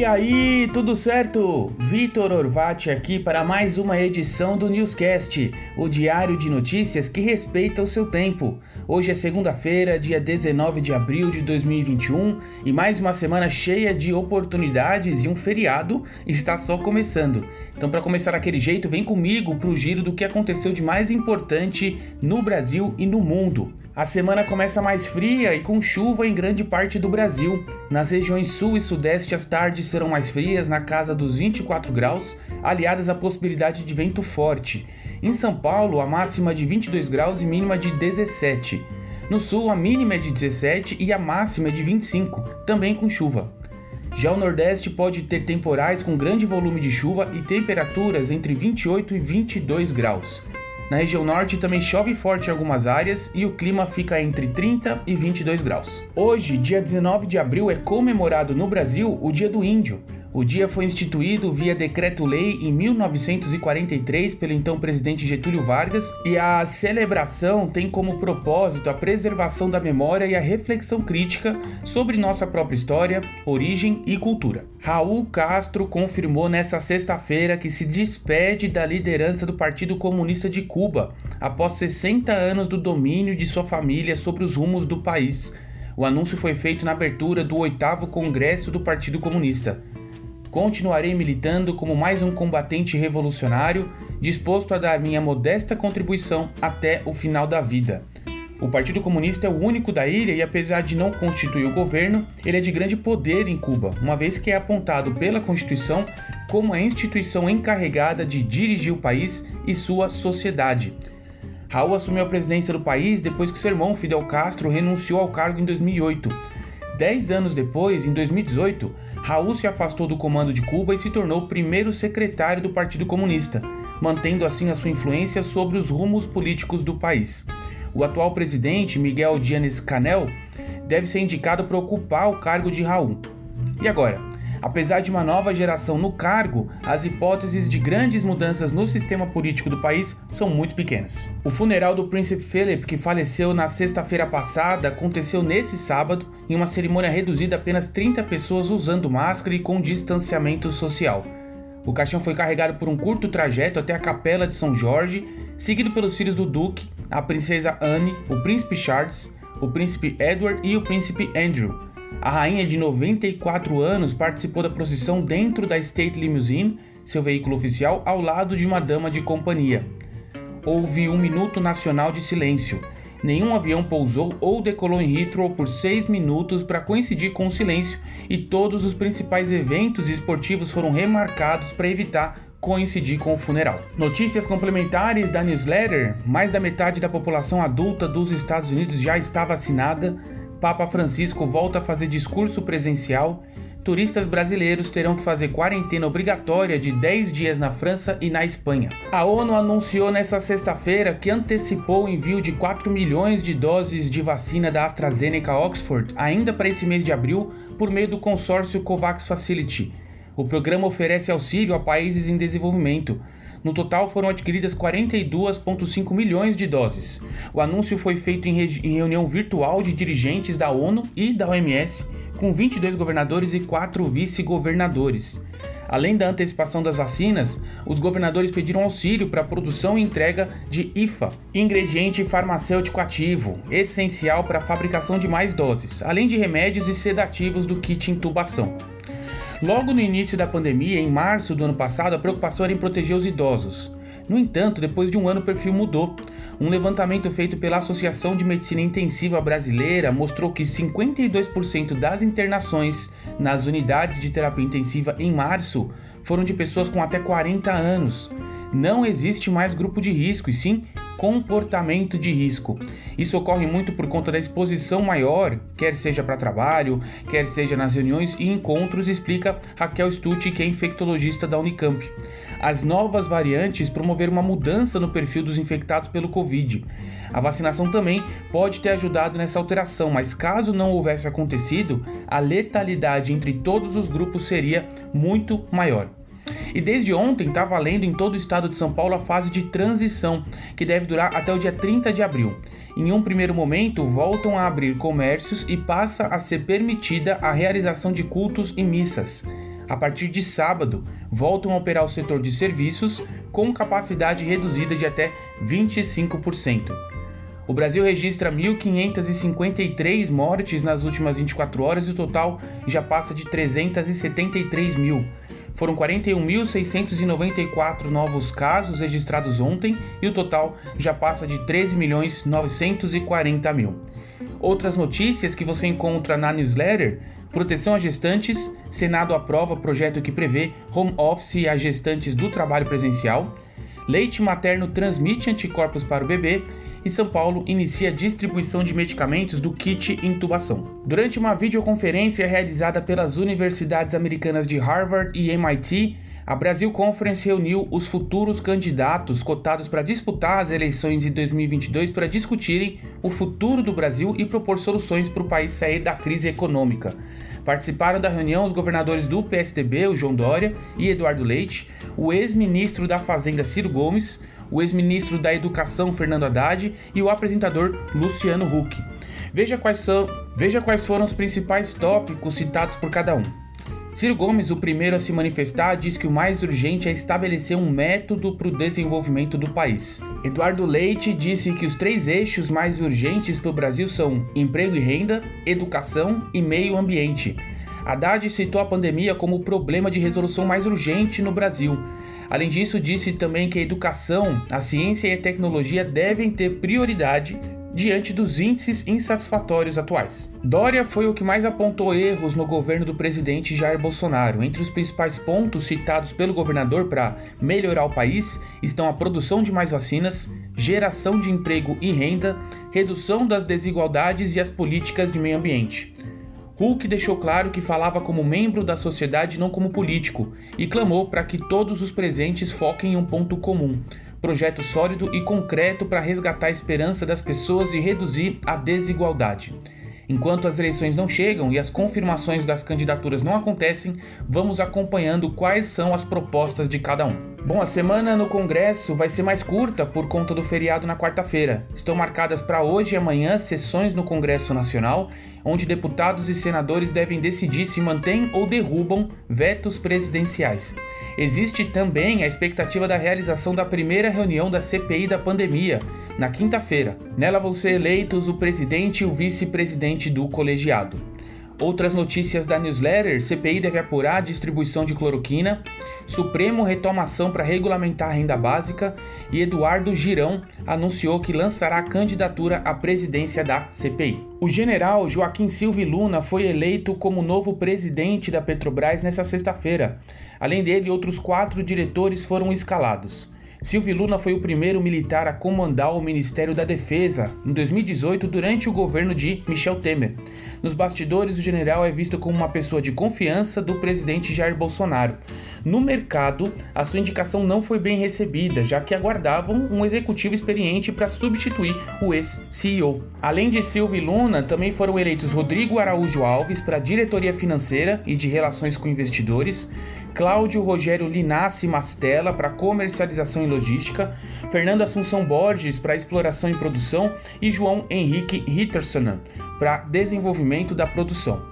E aí, tudo certo? Vitor Orvati aqui para mais uma edição do Newscast, o diário de notícias que respeita o seu tempo. Hoje é segunda-feira, dia 19 de abril de 2021 e mais uma semana cheia de oportunidades e um feriado está só começando. Então, para começar daquele jeito, vem comigo para o giro do que aconteceu de mais importante no Brasil e no mundo. A semana começa mais fria e com chuva em grande parte do Brasil. Nas regiões sul e sudeste, as tardes serão mais frias, na casa dos 24 graus, aliadas à possibilidade de vento forte. Em São Paulo, a máxima de 22 graus e mínima de 17. No sul, a mínima é de 17 e a máxima é de 25, também com chuva. Já o Nordeste pode ter temporais com grande volume de chuva e temperaturas entre 28 e 22 graus. Na região norte também chove forte em algumas áreas e o clima fica entre 30 e 22 graus. Hoje, dia 19 de abril, é comemorado no Brasil o Dia do Índio. O dia foi instituído via decreto-lei em 1943 pelo então presidente Getúlio Vargas e a celebração tem como propósito a preservação da memória e a reflexão crítica sobre nossa própria história, origem e cultura. Raul Castro confirmou nesta sexta-feira que se despede da liderança do Partido Comunista de Cuba após 60 anos do domínio de sua família sobre os rumos do país. O anúncio foi feito na abertura do oitavo Congresso do Partido Comunista. Continuarei militando como mais um combatente revolucionário, disposto a dar minha modesta contribuição até o final da vida. O Partido Comunista é o único da ilha e, apesar de não constituir o governo, ele é de grande poder em Cuba, uma vez que é apontado pela Constituição como a instituição encarregada de dirigir o país e sua sociedade. Raul assumiu a presidência do país depois que seu irmão Fidel Castro renunciou ao cargo em 2008. Dez anos depois, em 2018, Raul se afastou do comando de Cuba e se tornou primeiro secretário do Partido Comunista, mantendo assim a sua influência sobre os rumos políticos do país. O atual presidente, Miguel Dianes-Canel, deve ser indicado para ocupar o cargo de Raul. E agora? Apesar de uma nova geração no cargo, as hipóteses de grandes mudanças no sistema político do país são muito pequenas. O funeral do príncipe Philip, que faleceu na sexta-feira passada, aconteceu nesse sábado em uma cerimônia reduzida a apenas 30 pessoas usando máscara e com distanciamento social. O caixão foi carregado por um curto trajeto até a Capela de São Jorge, seguido pelos filhos do Duque, a princesa Anne, o príncipe Charles, o príncipe Edward e o príncipe Andrew a rainha de 94 anos participou da procissão dentro da State Limousine, seu veículo oficial, ao lado de uma dama de companhia. Houve um minuto nacional de silêncio. Nenhum avião pousou ou decolou em Heathrow por seis minutos para coincidir com o silêncio e todos os principais eventos esportivos foram remarcados para evitar coincidir com o funeral. Notícias complementares da newsletter: mais da metade da população adulta dos Estados Unidos já está vacinada. Papa Francisco volta a fazer discurso presencial, turistas brasileiros terão que fazer quarentena obrigatória de 10 dias na França e na Espanha. A ONU anunciou nesta sexta-feira que antecipou o envio de 4 milhões de doses de vacina da AstraZeneca Oxford ainda para esse mês de abril por meio do consórcio COVAX Facility. O programa oferece auxílio a países em desenvolvimento no total foram adquiridas 42,5 milhões de doses. O anúncio foi feito em, em reunião virtual de dirigentes da ONU e da OMS, com 22 governadores e 4 vice-governadores. Além da antecipação das vacinas, os governadores pediram auxílio para a produção e entrega de IFA, ingrediente farmacêutico ativo, essencial para a fabricação de mais doses, além de remédios e sedativos do kit intubação. Logo no início da pandemia, em março do ano passado, a preocupação era em proteger os idosos. No entanto, depois de um ano o perfil mudou. Um levantamento feito pela Associação de Medicina Intensiva Brasileira mostrou que 52% das internações nas unidades de terapia intensiva em março foram de pessoas com até 40 anos. Não existe mais grupo de risco, e sim comportamento de risco. Isso ocorre muito por conta da exposição maior, quer seja para trabalho, quer seja nas reuniões e encontros, explica Raquel Stucci, que é infectologista da Unicamp. As novas variantes promoveram uma mudança no perfil dos infectados pelo Covid. A vacinação também pode ter ajudado nessa alteração, mas caso não houvesse acontecido, a letalidade entre todos os grupos seria muito maior. E desde ontem está valendo em todo o estado de São Paulo a fase de transição, que deve durar até o dia 30 de abril. Em um primeiro momento, voltam a abrir comércios e passa a ser permitida a realização de cultos e missas. a partir de sábado, voltam a operar o setor de serviços com capacidade reduzida de até 25%. O Brasil registra 1.553 mortes nas últimas 24 horas e o total já passa de 373 mil. Foram 41.694 novos casos registrados ontem e o total já passa de 13 milhões 940 mil. Outras notícias que você encontra na newsletter Proteção a gestantes, Senado aprova projeto que prevê home office a gestantes do trabalho presencial. Leite materno transmite anticorpos para o bebê e São Paulo inicia a distribuição de medicamentos do kit intubação. Durante uma videoconferência realizada pelas universidades americanas de Harvard e MIT, a Brasil Conference reuniu os futuros candidatos cotados para disputar as eleições em 2022 para discutirem o futuro do Brasil e propor soluções para o país sair da crise econômica. Participaram da reunião os governadores do PSDB, o João Dória e Eduardo Leite, o ex-ministro da Fazenda Ciro Gomes, o ex-ministro da Educação Fernando Haddad e o apresentador Luciano Huck. Veja quais, são, veja quais foram os principais tópicos citados por cada um. Ciro Gomes, o primeiro a se manifestar, diz que o mais urgente é estabelecer um método para o desenvolvimento do país. Eduardo Leite disse que os três eixos mais urgentes para o Brasil são emprego e renda, educação e meio ambiente. Haddad citou a pandemia como o problema de resolução mais urgente no Brasil. Além disso, disse também que a educação, a ciência e a tecnologia devem ter prioridade diante dos índices insatisfatórios atuais. Dória foi o que mais apontou erros no governo do presidente Jair Bolsonaro. Entre os principais pontos citados pelo governador para melhorar o país estão a produção de mais vacinas, geração de emprego e renda, redução das desigualdades e as políticas de meio ambiente. Hulk deixou claro que falava como membro da sociedade, não como político, e clamou para que todos os presentes foquem em um ponto comum: projeto sólido e concreto para resgatar a esperança das pessoas e reduzir a desigualdade. Enquanto as eleições não chegam e as confirmações das candidaturas não acontecem, vamos acompanhando quais são as propostas de cada um. Bom, a semana no Congresso vai ser mais curta por conta do feriado na quarta-feira. Estão marcadas para hoje e amanhã sessões no Congresso Nacional, onde deputados e senadores devem decidir se mantêm ou derrubam vetos presidenciais. Existe também a expectativa da realização da primeira reunião da CPI da pandemia, na quinta-feira. Nela vão ser eleitos o presidente e o vice-presidente do colegiado. Outras notícias da newsletter: CPI deve apurar a distribuição de cloroquina, Supremo retoma ação para regulamentar a renda básica e Eduardo Girão anunciou que lançará a candidatura à presidência da CPI. O general Joaquim Silva Luna foi eleito como novo presidente da Petrobras nesta sexta-feira. Além dele, outros quatro diretores foram escalados. Silvio Luna foi o primeiro militar a comandar o Ministério da Defesa em 2018 durante o governo de Michel Temer. Nos bastidores, o general é visto como uma pessoa de confiança do presidente Jair Bolsonaro. No mercado, a sua indicação não foi bem recebida, já que aguardavam um executivo experiente para substituir o ex-CEO. Além de Silvio Luna, também foram eleitos Rodrigo Araújo Alves para a diretoria financeira e de relações com investidores, Cláudio Rogério Linassi Mastella para comercialização e logística, Fernando Assunção Borges para exploração e produção e João Henrique Rittersonen para desenvolvimento da produção.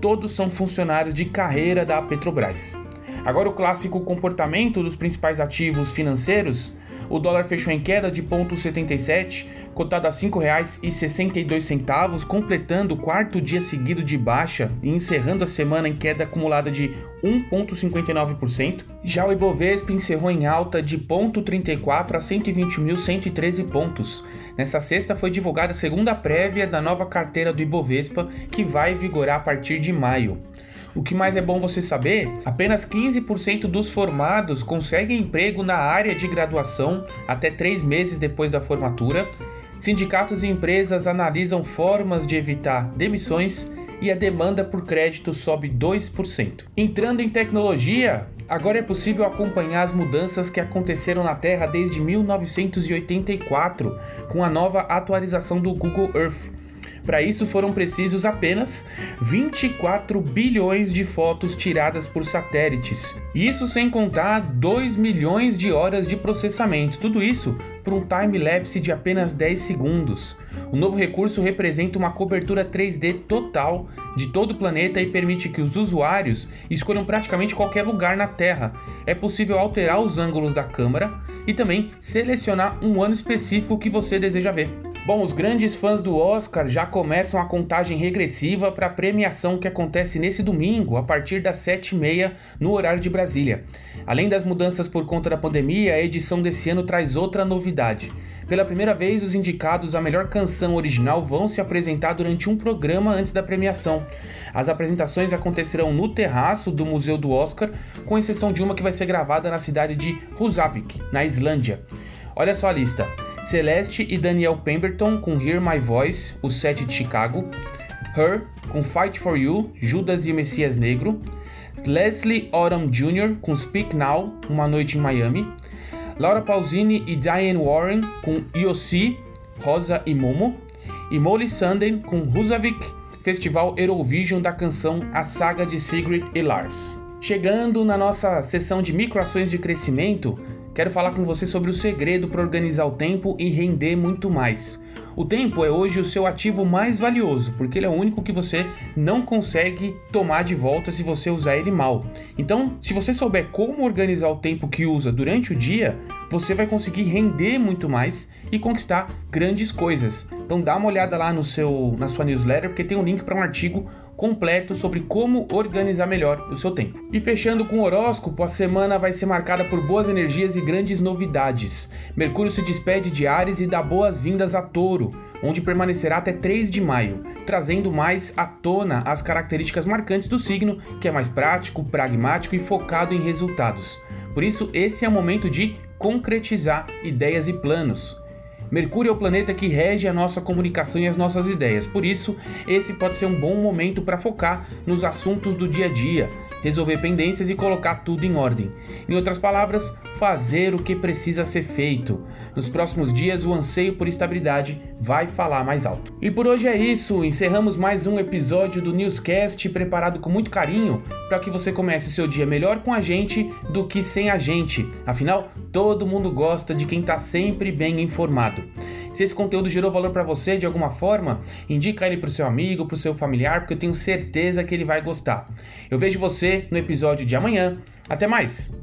Todos são funcionários de carreira da Petrobras. Agora o clássico comportamento dos principais ativos financeiros, o dólar fechou em queda de 0,77 cotado a R$ 5,62, completando o quarto dia seguido de baixa e encerrando a semana em queda acumulada de 1,59%. Já o Ibovespa encerrou em alta de 0,34 a 120.113 pontos. Nessa sexta foi divulgada a segunda prévia da nova carteira do Ibovespa, que vai vigorar a partir de maio. O que mais é bom você saber? Apenas 15% dos formados conseguem emprego na área de graduação até três meses depois da formatura Sindicatos e empresas analisam formas de evitar demissões e a demanda por crédito sobe 2%. Entrando em tecnologia, agora é possível acompanhar as mudanças que aconteceram na Terra desde 1984, com a nova atualização do Google Earth. Para isso foram precisos apenas 24 bilhões de fotos tiradas por satélites. Isso sem contar 2 milhões de horas de processamento. Tudo isso por um time-lapse de apenas 10 segundos. O novo recurso representa uma cobertura 3D total de todo o planeta e permite que os usuários escolham praticamente qualquer lugar na Terra. É possível alterar os ângulos da câmera e também selecionar um ano específico que você deseja ver. Bom, os grandes fãs do Oscar já começam a contagem regressiva para a premiação que acontece nesse domingo, a partir das 7h30 no horário de Brasília. Além das mudanças por conta da pandemia, a edição desse ano traz outra novidade. Pela primeira vez, os indicados à melhor canção original vão se apresentar durante um programa antes da premiação. As apresentações acontecerão no terraço do Museu do Oscar, com exceção de uma que vai ser gravada na cidade de Husavik, na Islândia. Olha só a lista. Celeste e Daniel Pemberton com Hear My Voice, o set de Chicago. Her com Fight For You, Judas e Messias Negro. Leslie Odom Jr. com Speak Now, Uma Noite em Miami. Laura Pausini e Diane Warren com Yossi, Rosa e Momo. E Molly Sanden com Husavik, Festival Eurovision da canção A Saga de Sigrid e Lars. Chegando na nossa sessão de microações de crescimento, Quero falar com você sobre o segredo para organizar o tempo e render muito mais. O tempo é hoje o seu ativo mais valioso, porque ele é o único que você não consegue tomar de volta se você usar ele mal. Então, se você souber como organizar o tempo que usa durante o dia, você vai conseguir render muito mais e conquistar grandes coisas. Então dá uma olhada lá no seu na sua newsletter porque tem um link para um artigo completo sobre como organizar melhor o seu tempo. E fechando com o horóscopo, a semana vai ser marcada por boas energias e grandes novidades. Mercúrio se despede de Ares e dá boas-vindas a Touro, onde permanecerá até 3 de maio, trazendo mais à tona as características marcantes do signo, que é mais prático, pragmático e focado em resultados. Por isso, esse é o momento de concretizar ideias e planos. Mercúrio é o planeta que rege a nossa comunicação e as nossas ideias, por isso, esse pode ser um bom momento para focar nos assuntos do dia a dia, resolver pendências e colocar tudo em ordem. Em outras palavras, fazer o que precisa ser feito. Nos próximos dias, o anseio por estabilidade vai falar mais alto. E por hoje é isso, encerramos mais um episódio do Newscast preparado com muito carinho para que você comece o seu dia melhor com a gente do que sem a gente. Afinal, todo mundo gosta de quem está sempre bem informado. Se esse conteúdo gerou valor para você de alguma forma, indica ele para o seu amigo, para o seu familiar, porque eu tenho certeza que ele vai gostar. Eu vejo você no episódio de amanhã. Até mais!